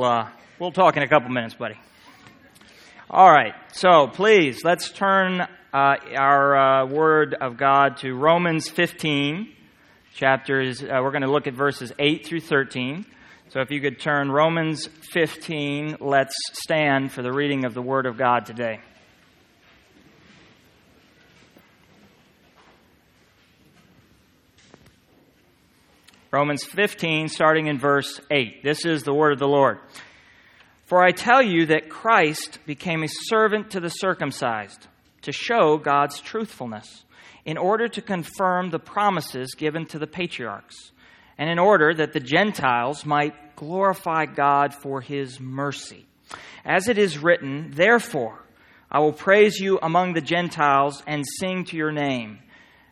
We'll, uh, we'll talk in a couple minutes, buddy. All right, so please, let's turn uh, our uh, Word of God to Romans 15, chapters, uh, we're going to look at verses 8 through 13. So if you could turn Romans 15, let's stand for the reading of the Word of God today. Romans 15, starting in verse 8. This is the word of the Lord. For I tell you that Christ became a servant to the circumcised to show God's truthfulness, in order to confirm the promises given to the patriarchs, and in order that the Gentiles might glorify God for his mercy. As it is written, Therefore, I will praise you among the Gentiles and sing to your name.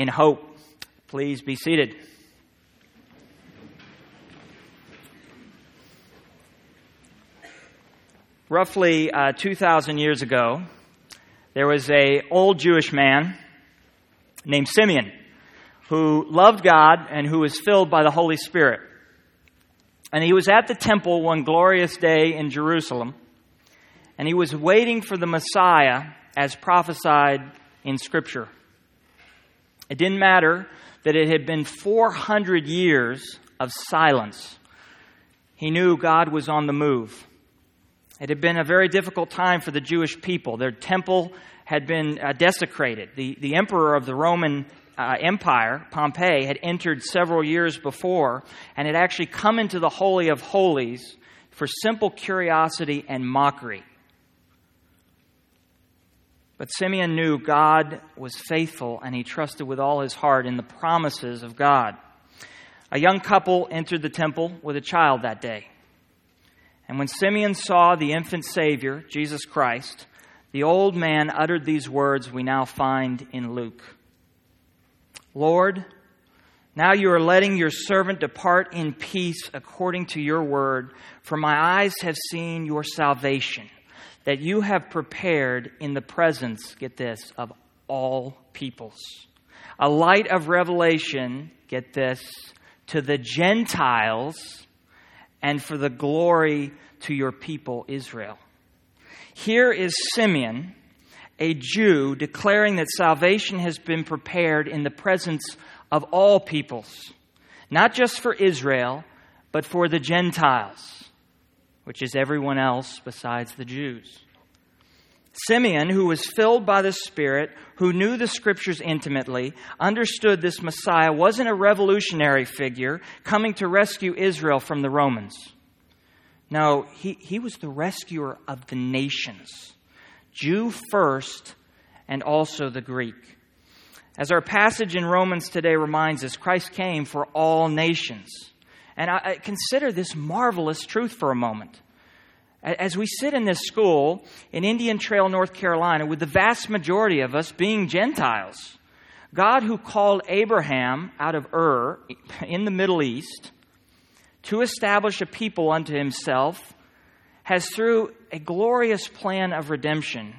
in hope. Please be seated. Roughly uh, 2,000 years ago, there was a old Jewish man named Simeon who loved God and who was filled by the Holy Spirit. And he was at the temple one glorious day in Jerusalem, and he was waiting for the Messiah as prophesied in Scripture. It didn't matter that it had been 400 years of silence. He knew God was on the move. It had been a very difficult time for the Jewish people. Their temple had been uh, desecrated. The, the emperor of the Roman uh, Empire, Pompey, had entered several years before and had actually come into the Holy of Holies for simple curiosity and mockery. But Simeon knew God was faithful and he trusted with all his heart in the promises of God. A young couple entered the temple with a child that day. And when Simeon saw the infant Savior, Jesus Christ, the old man uttered these words we now find in Luke Lord, now you are letting your servant depart in peace according to your word, for my eyes have seen your salvation that you have prepared in the presence, get this, of all peoples. A light of revelation, get this, to the Gentiles and for the glory to your people Israel. Here is Simeon, a Jew, declaring that salvation has been prepared in the presence of all peoples, not just for Israel, but for the Gentiles which is everyone else besides the Jews. Simeon, who was filled by the Spirit, who knew the Scriptures intimately, understood this Messiah wasn't a revolutionary figure coming to rescue Israel from the Romans. No, he, he was the rescuer of the nations, Jew first, and also the Greek. As our passage in Romans today reminds us, Christ came for all nations. And I, I consider this marvelous truth for a moment. As we sit in this school in Indian Trail, North Carolina, with the vast majority of us being Gentiles, God, who called Abraham out of Ur in the Middle East to establish a people unto himself, has through a glorious plan of redemption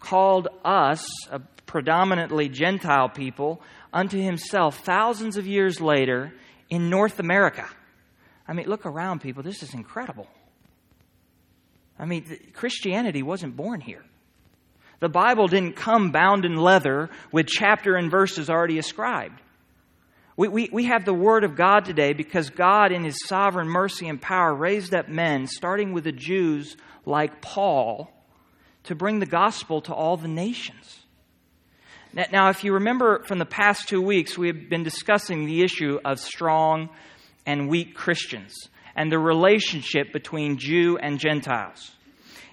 called us, a predominantly Gentile people, unto himself thousands of years later in North America. I mean, look around, people. This is incredible. I mean, Christianity wasn't born here. The Bible didn't come bound in leather with chapter and verses already ascribed. We, we, we have the Word of God today because God, in His sovereign mercy and power, raised up men, starting with the Jews like Paul, to bring the gospel to all the nations. Now, if you remember from the past two weeks, we have been discussing the issue of strong and weak Christians and the relationship between Jew and Gentiles.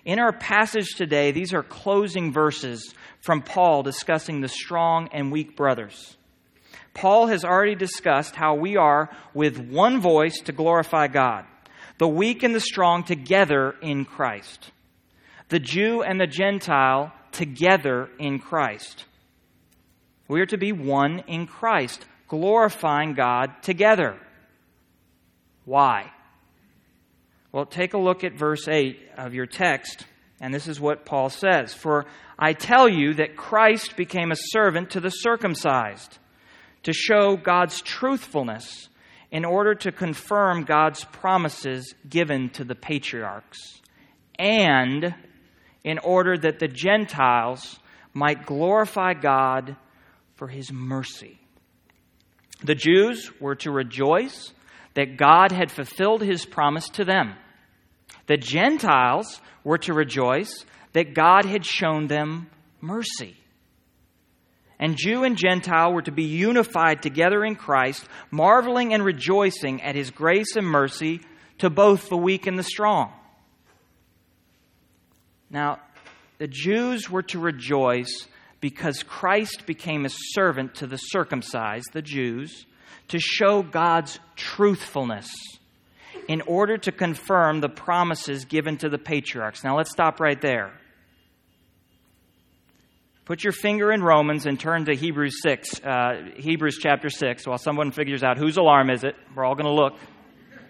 In our passage today, these are closing verses from Paul discussing the strong and weak brothers. Paul has already discussed how we are with one voice to glorify God. the weak and the strong together in Christ, the Jew and the Gentile together in Christ. We are to be one in Christ, glorifying God together. Why? Well, take a look at verse 8 of your text, and this is what Paul says For I tell you that Christ became a servant to the circumcised to show God's truthfulness in order to confirm God's promises given to the patriarchs, and in order that the Gentiles might glorify God for his mercy. The Jews were to rejoice that God had fulfilled his promise to them. The Gentiles were to rejoice that God had shown them mercy. And Jew and Gentile were to be unified together in Christ, marveling and rejoicing at his grace and mercy to both the weak and the strong. Now, the Jews were to rejoice because Christ became a servant to the circumcised, the Jews, to show God's truthfulness in order to confirm the promises given to the patriarchs. Now let's stop right there. Put your finger in Romans and turn to Hebrews 6, uh, Hebrews chapter 6, while someone figures out whose alarm is it. We're all going to look.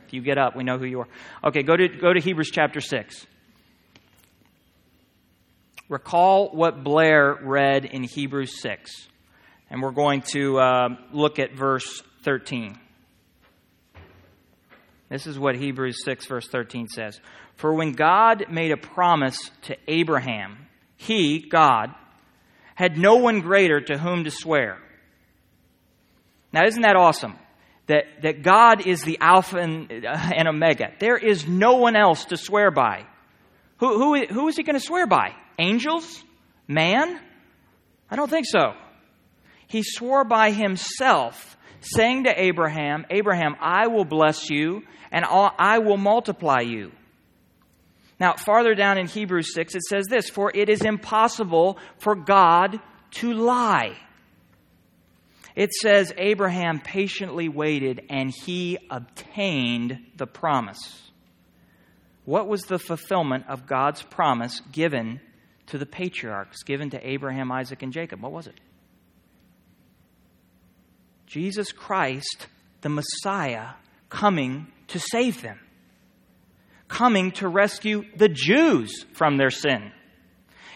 If you get up, we know who you are. Okay, go to, go to Hebrews chapter 6. Recall what Blair read in Hebrews 6. And we're going to uh, look at verse 13. This is what Hebrews 6, verse 13 says. For when God made a promise to Abraham, he, God, had no one greater to whom to swear. Now, isn't that awesome? That, that God is the Alpha and, uh, and Omega. There is no one else to swear by. Who, who, who is he going to swear by? Angels? Man? I don't think so. He swore by himself, saying to Abraham, Abraham, I will bless you and I will multiply you. Now, farther down in Hebrews 6, it says this For it is impossible for God to lie. It says, Abraham patiently waited and he obtained the promise. What was the fulfillment of God's promise given to the patriarchs, given to Abraham, Isaac, and Jacob? What was it? Jesus Christ, the Messiah, coming to save them, coming to rescue the Jews from their sin.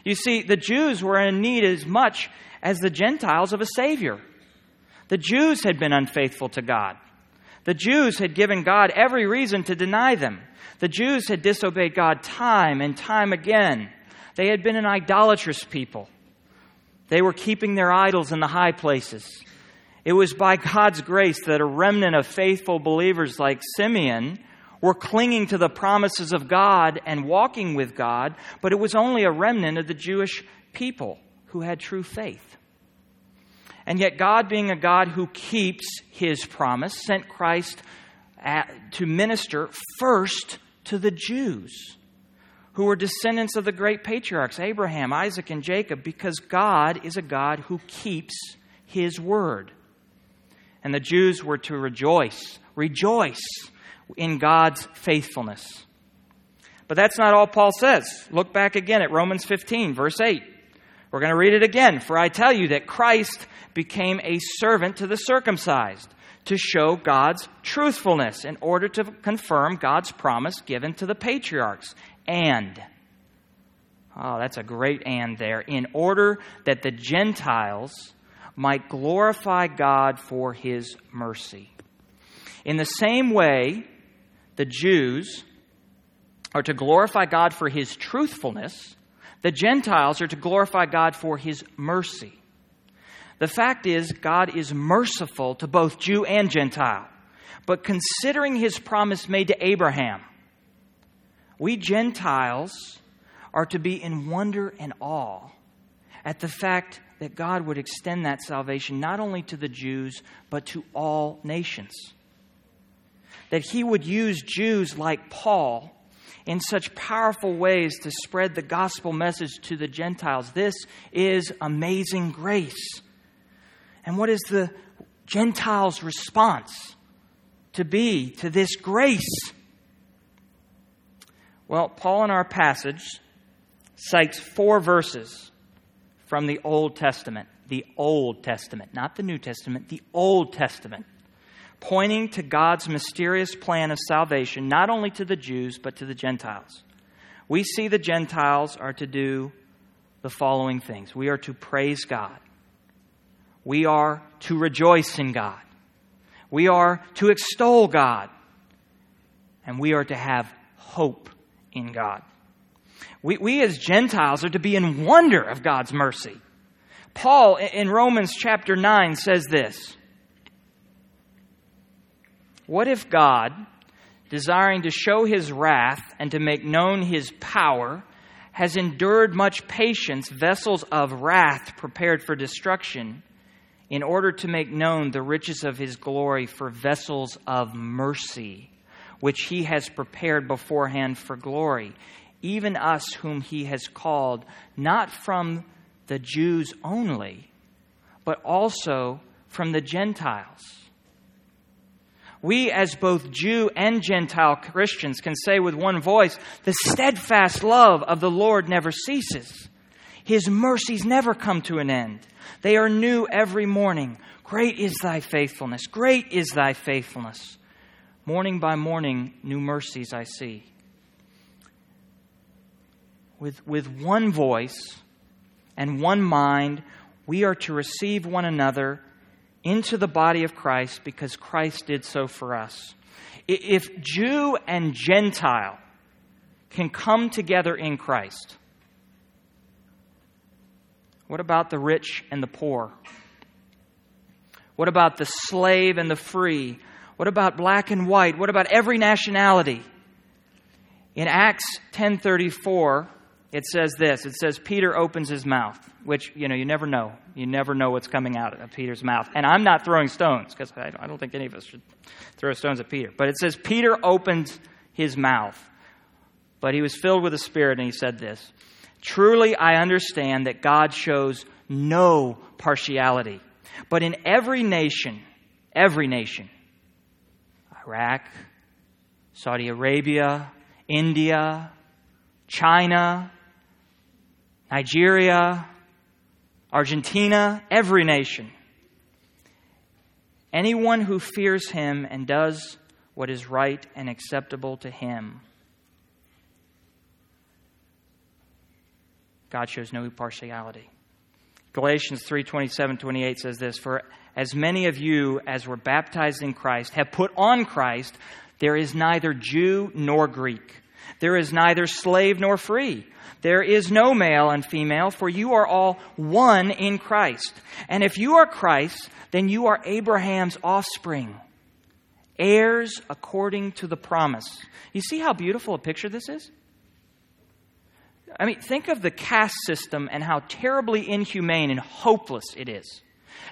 You see, the Jews were in need as much as the Gentiles of a Savior. The Jews had been unfaithful to God. The Jews had given God every reason to deny them. The Jews had disobeyed God time and time again. They had been an idolatrous people. They were keeping their idols in the high places. It was by God's grace that a remnant of faithful believers like Simeon were clinging to the promises of God and walking with God, but it was only a remnant of the Jewish people who had true faith. And yet, God, being a God who keeps his promise, sent Christ to minister first to the Jews who were descendants of the great patriarchs, Abraham, Isaac, and Jacob, because God is a God who keeps his word. And the Jews were to rejoice, rejoice in God's faithfulness. But that's not all Paul says. Look back again at Romans 15, verse 8. We're going to read it again. For I tell you that Christ became a servant to the circumcised to show God's truthfulness in order to confirm God's promise given to the patriarchs. And, oh, that's a great and there, in order that the Gentiles might glorify God for his mercy. In the same way, the Jews are to glorify God for his truthfulness, the Gentiles are to glorify God for his mercy. The fact is, God is merciful to both Jew and Gentile. But considering his promise made to Abraham, we Gentiles are to be in wonder and awe at the fact that God would extend that salvation not only to the Jews, but to all nations. That he would use Jews like Paul in such powerful ways to spread the gospel message to the Gentiles. This is amazing grace. And what is the Gentiles' response to be to this grace? Well, Paul in our passage cites four verses from the Old Testament. The Old Testament, not the New Testament, the Old Testament, pointing to God's mysterious plan of salvation, not only to the Jews, but to the Gentiles. We see the Gentiles are to do the following things we are to praise God, we are to rejoice in God, we are to extol God, and we are to have hope in God. We, we as Gentiles are to be in wonder of God's mercy. Paul in Romans chapter 9 says this What if God, desiring to show his wrath and to make known his power, has endured much patience vessels of wrath prepared for destruction, in order to make known the riches of his glory for vessels of mercy, which he has prepared beforehand for glory? Even us whom he has called, not from the Jews only, but also from the Gentiles. We, as both Jew and Gentile Christians, can say with one voice, The steadfast love of the Lord never ceases. His mercies never come to an end. They are new every morning. Great is thy faithfulness. Great is thy faithfulness. Morning by morning, new mercies I see with, with one voice and one mind, we are to receive one another into the body of Christ because Christ did so for us. If Jew and Gentile can come together in Christ, what about the rich and the poor? What about the slave and the free? What about black and white? What about every nationality? In Acts 10:34, it says this. It says peter opens his mouth which you know you never know. You never know what's coming out of peter's mouth. And i'm not throwing stones because I don't think any of us should throw stones at peter. But it says peter opened his mouth but he was filled with the spirit and he said this truly i understand that god shows no partiality but in every nation every nation iraq saudi arabia india China, Nigeria, Argentina, every nation. Anyone who fears him and does what is right and acceptable to him. God shows no partiality. Galatians 3:27 28 says this for as many of you as were baptized in Christ have put on Christ there is neither Jew nor Greek there is neither slave nor free there is no male and female, for you are all one in Christ. And if you are Christ, then you are Abraham's offspring, heirs according to the promise. You see how beautiful a picture this is? I mean, think of the caste system and how terribly inhumane and hopeless it is.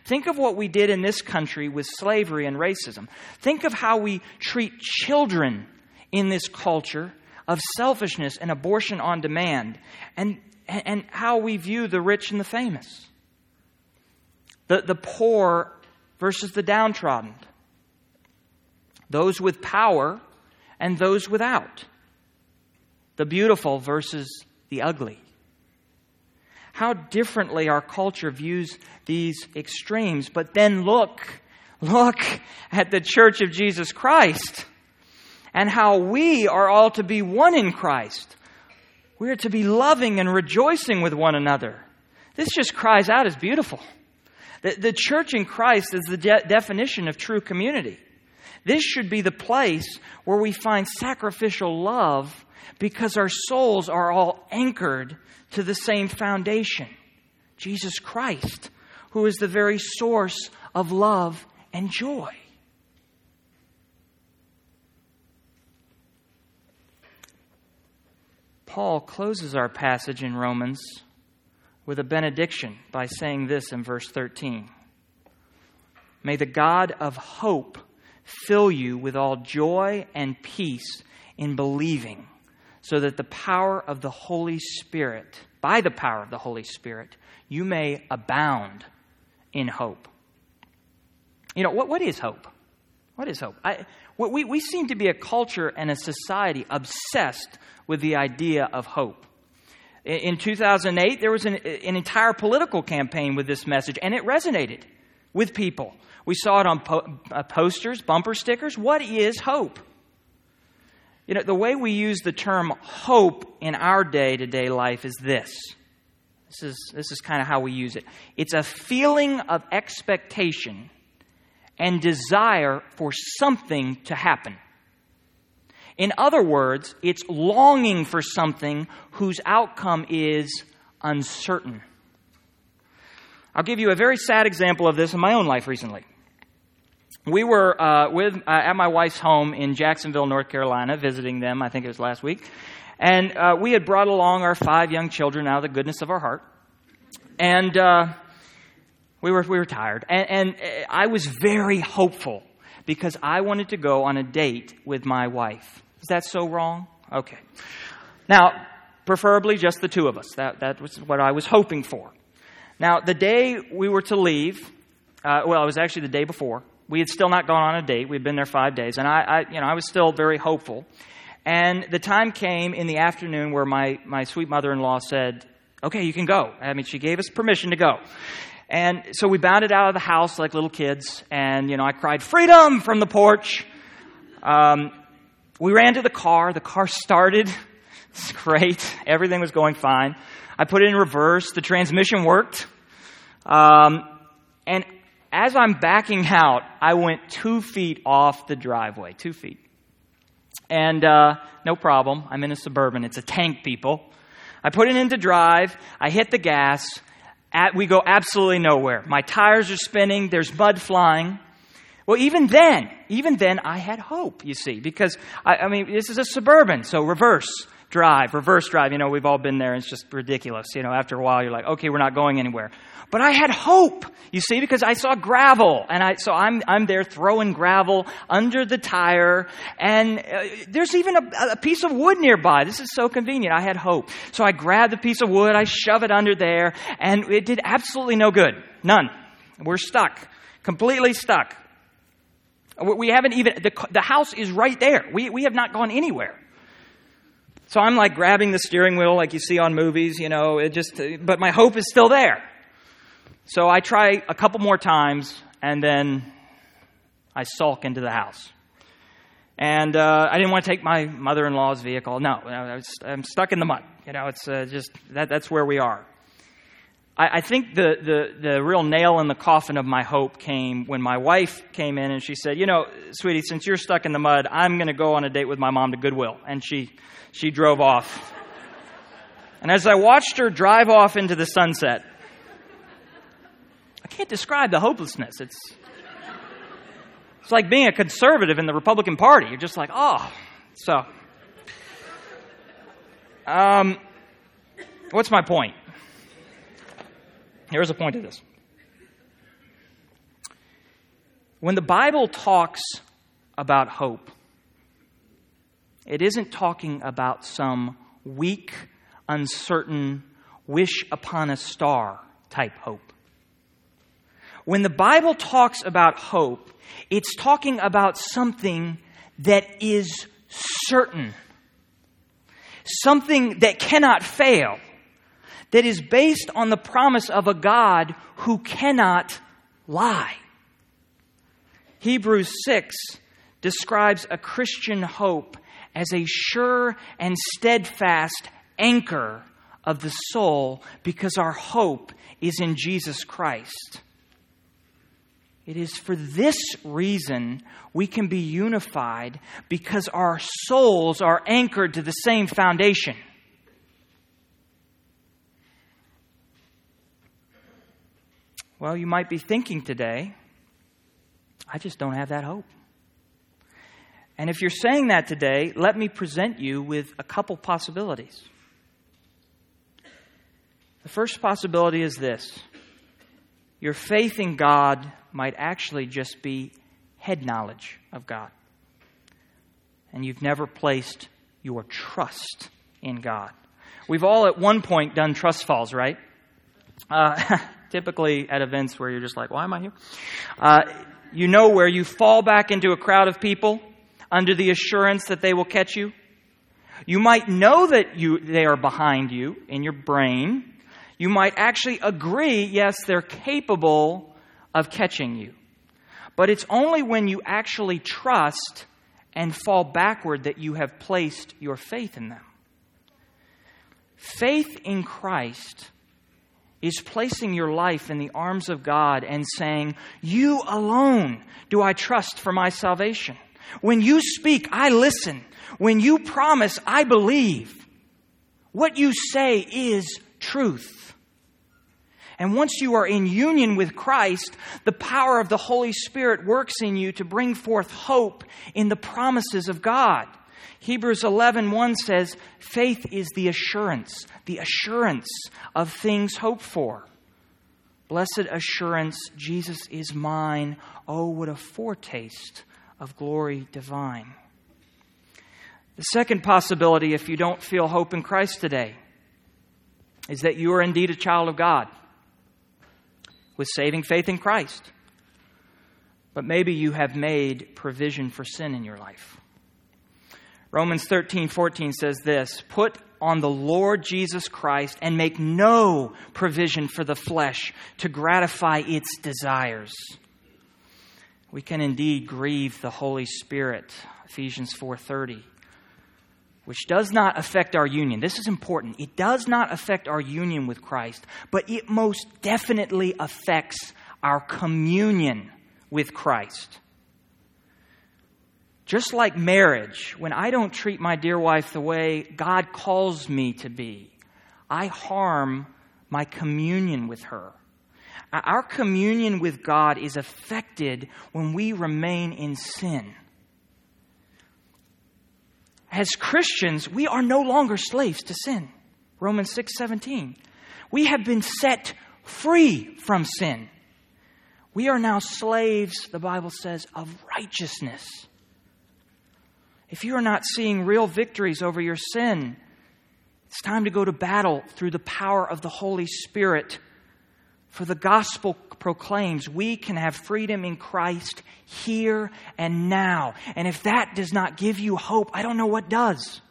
Think of what we did in this country with slavery and racism. Think of how we treat children in this culture of selfishness and abortion on demand, and, and how we view the rich and the famous, the, the poor versus the downtrodden, those with power and those without, the beautiful versus the ugly. How differently our culture views these extremes, but then look, look at the church of Jesus Christ and how we are all to be one in Christ. We are to be loving and rejoicing with one another. This just cries out as beautiful. The, the church in Christ is the de- definition of true community. This should be the place where we find sacrificial love because our souls are all anchored to the same foundation Jesus Christ, who is the very source of love and joy. Paul closes our passage in Romans with a benediction by saying this in verse 13 May the God of hope fill you with all joy and peace in believing, so that the power of the Holy Spirit, by the power of the Holy Spirit, you may abound in hope. You know, what, what is hope? What is hope? I, We, we seem to be a culture and a society obsessed with the idea of hope. In 2008, there was an, an entire political campaign with this message, and it resonated with people. We saw it on po- uh, posters, bumper stickers. What is hope? You know, the way we use the term hope in our day to day life is this. This is, this is kind of how we use it. It's a feeling of expectation and desire for something to happen. In other words, it's longing for something whose outcome is uncertain. I'll give you a very sad example of this in my own life recently. We were uh, with uh, at my wife's home in Jacksonville, North Carolina, visiting them. I think it was last week, and uh, we had brought along our five young children out of the goodness of our heart, and uh, we were we were tired, and, and uh, I was very hopeful because I wanted to go on a date with my wife. Is that so wrong? Okay. Now, preferably just the two of us. That that was what I was hoping for. Now, the day we were to leave, uh, well, it was actually the day before. We had still not gone on a date. We'd been there five days, and I, I, you know, I was still very hopeful. And the time came in the afternoon where my, my sweet mother-in-law said, "Okay, you can go." I mean, she gave us permission to go. And so we bounded out of the house like little kids, and you know, I cried "Freedom!" from the porch. Um, we ran to the car. The car started. It's great. Everything was going fine. I put it in reverse. The transmission worked. Um, and as I'm backing out, I went two feet off the driveway, two feet. And uh, no problem. I'm in a suburban. It's a tank, people. I put it into drive. I hit the gas. At, we go absolutely nowhere. My tires are spinning. There's mud flying. Well, even then, even then, I had hope, you see, because, I, I mean, this is a suburban, so reverse drive, reverse drive. You know, we've all been there. It's just ridiculous. You know, after a while, you're like, okay, we're not going anywhere. But I had hope, you see, because I saw gravel, and I so I'm I'm there throwing gravel under the tire, and uh, there's even a, a piece of wood nearby. This is so convenient. I had hope, so I grabbed the piece of wood, I shove it under there, and it did absolutely no good, none. We're stuck, completely stuck. We haven't even the the house is right there. We we have not gone anywhere. So I'm like grabbing the steering wheel like you see on movies, you know, it just, but my hope is still there. So I try a couple more times and then I sulk into the house. And uh, I didn't want to take my mother in law's vehicle. No, I am stuck in the mud. You know, it's uh, just that, that's where we are. I, I think the, the, the real nail in the coffin of my hope came when my wife came in and she said, You know, sweetie, since you're stuck in the mud, I'm going to go on a date with my mom to Goodwill. And she she drove off. And as I watched her drive off into the sunset, can't describe the hopelessness. It's, it's like being a conservative in the Republican Party. You're just like, oh. So, um, what's my point? Here's a point to this. When the Bible talks about hope, it isn't talking about some weak, uncertain, wish upon a star type hope. When the Bible talks about hope, it's talking about something that is certain, something that cannot fail, that is based on the promise of a God who cannot lie. Hebrews 6 describes a Christian hope as a sure and steadfast anchor of the soul because our hope is in Jesus Christ. It is for this reason we can be unified because our souls are anchored to the same foundation. Well, you might be thinking today, I just don't have that hope. And if you're saying that today, let me present you with a couple possibilities. The first possibility is this your faith in God might actually just be head knowledge of God. And you've never placed your trust in God. We've all at one point done trust falls, right? Uh, typically at events where you're just like, why am I here? Uh, you know where you fall back into a crowd of people under the assurance that they will catch you. You might know that you, they are behind you in your brain. You might actually agree, yes, they're capable of catching you. But it's only when you actually trust and fall backward that you have placed your faith in them. Faith in Christ is placing your life in the arms of God and saying, You alone do I trust for my salvation. When you speak, I listen. When you promise, I believe. What you say is truth. And once you are in union with Christ, the power of the Holy Spirit works in you to bring forth hope in the promises of God. Hebrews 11:1 says, "Faith is the assurance, the assurance of things hoped for." Blessed assurance, Jesus is mine. Oh, what a foretaste of glory divine. The second possibility, if you don't feel hope in Christ today, is that you are indeed a child of God with saving faith in Christ. But maybe you have made provision for sin in your life. Romans 13, 14 says this Put on the Lord Jesus Christ and make no provision for the flesh to gratify its desires. We can indeed grieve the Holy Spirit, Ephesians 4:30, which does not affect our union. This is important. It does not affect our union with Christ, but it most definitely affects our communion with Christ. Just like marriage, when I don't treat my dear wife the way God calls me to be, I harm my communion with her. Our communion with God is affected when we remain in sin. As Christians, we are no longer slaves to sin. Romans 6:17. We have been set free from sin. We are now slaves, the Bible says, of righteousness. If you are not seeing real victories over your sin, it's time to go to battle through the power of the Holy Spirit. For the gospel proclaims we can have freedom in Christ here and now. And if that does not give you hope, I don't know what does.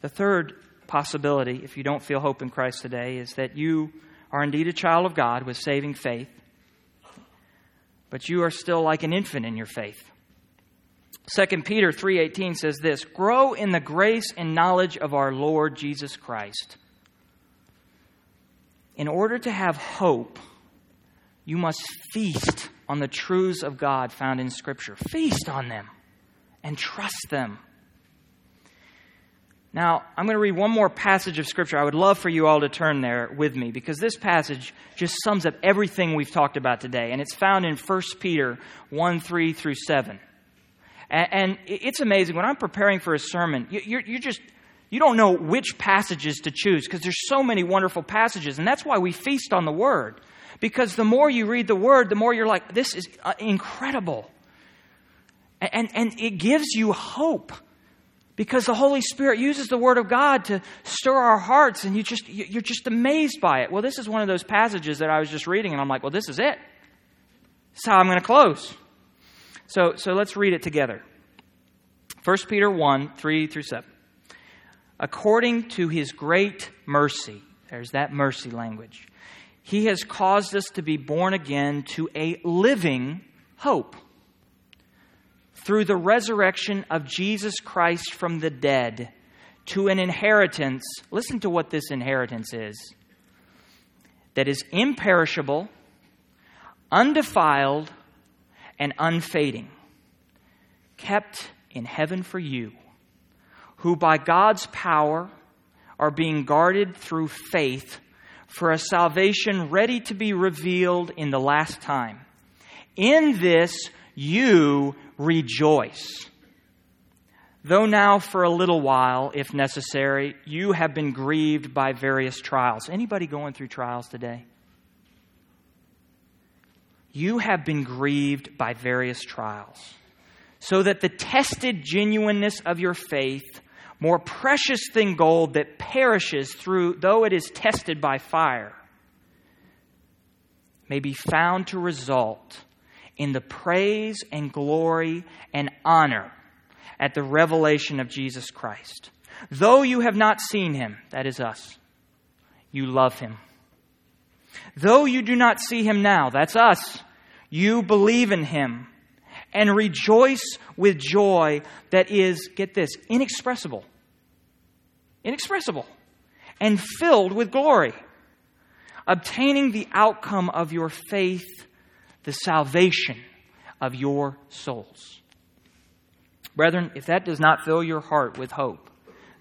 The third possibility, if you don't feel hope in Christ today, is that you are indeed a child of God with saving faith, but you are still like an infant in your faith. 2 Peter 3:18 says this, "Grow in the grace and knowledge of our Lord Jesus Christ." In order to have hope, you must feast on the truths of God found in scripture. Feast on them and trust them. Now, I'm going to read one more passage of Scripture. I would love for you all to turn there with me because this passage just sums up everything we've talked about today. And it's found in 1 Peter 1 3 through 7. And, it's amazing. When I'm preparing for a sermon, you're, just, you don't know which passages to choose because there's so many wonderful passages. And that's why we feast on the Word. Because the more you read the Word, the more you're like, this is uh, incredible. And, and it gives you hope because the Holy Spirit uses the Word of God to stir our hearts, and you just, you're just amazed by it. Well, this is one of those passages that I was just reading, and I'm like, well, this is it. This is how I'm going to close. So, so let's read it together. 1 Peter 1 3 through 7. According to his great mercy, there's that mercy language, he has caused us to be born again to a living hope through the resurrection of Jesus Christ from the dead to an inheritance. Listen to what this inheritance is. That is imperishable, undefiled, and unfading, kept in heaven for you, who by God's power are being guarded through faith for a salvation ready to be revealed in the last time. In this you rejoice. Though now for a little while, if necessary, you have been grieved by various trials. Anybody going through trials today? you have been grieved by various trials, so that the tested genuineness of your faith, more precious than gold that perishes through though it is tested by fire, may be found to result in the praise and glory and honor at the revelation of Jesus Christ. Though you have not seen him, that is us, you love him. Though you do not see him now, that's us, you believe in him and rejoice with joy that is, get this, inexpressible. Inexpressible. And filled with glory, obtaining the outcome of your faith, the salvation of your souls. Brethren, if that does not fill your heart with hope,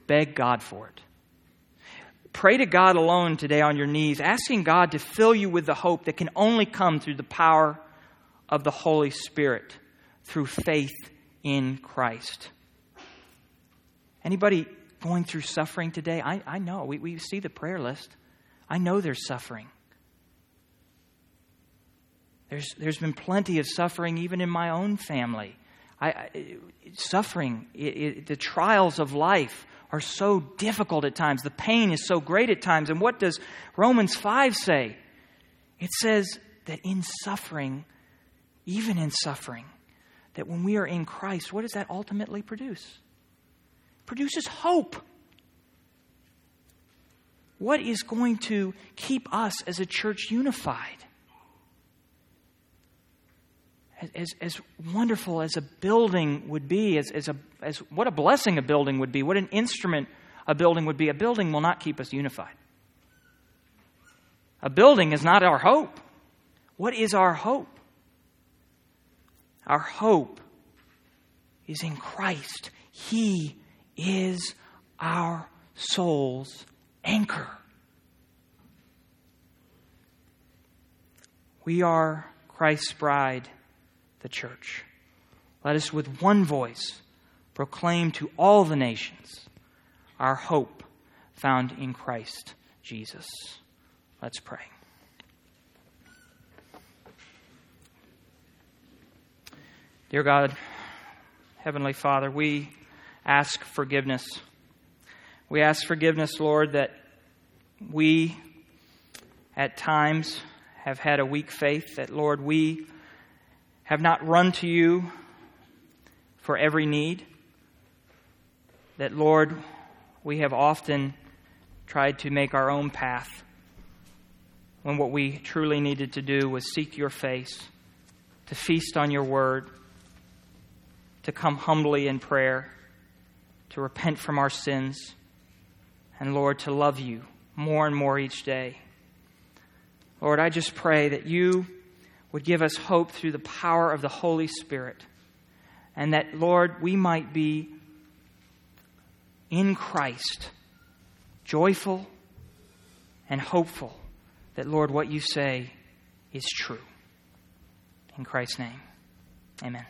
beg God for it. Pray to God alone today on your knees, asking God to fill you with the hope that can only come through the power of the Holy Spirit through faith in Christ. Anybody going through suffering today? I, I know. We, we see the prayer list. I know there's suffering. There's, there's been plenty of suffering even in my own family. I, I suffering, it, it, the trials of life are so difficult at times. The pain is so great at times. And what does Romans 5 say? It says that in suffering, even in suffering, that when we are in Christ, what does that ultimately produce? Produces hope. What is going to keep us as a church unified? As, as wonderful as a building would be, as, as, a, as what a blessing a building would be, what an instrument a building would be, a building will not keep us unified. A building is not our hope. What is our hope? Our hope is in Christ. He is our soul's anchor. We are Christ's bride, the church. Let us with one voice proclaim to all the nations our hope found in Christ Jesus. Let's pray. Dear God, Heavenly Father, we ask forgiveness. We ask forgiveness, Lord, that we at times have had a weak faith, that, Lord, we have not run to you for every need, that, Lord, we have often tried to make our own path when what we truly needed to do was seek your face, to feast on your word to come humbly in prayer, to repent from our sins, and Lord, to love you more and more each day. Lord, I just pray that you would give us hope through the power of the Holy Spirit, and that, Lord, we might be in Christ, joyful and hopeful that, Lord, what you say is true. In Christ's name, amen.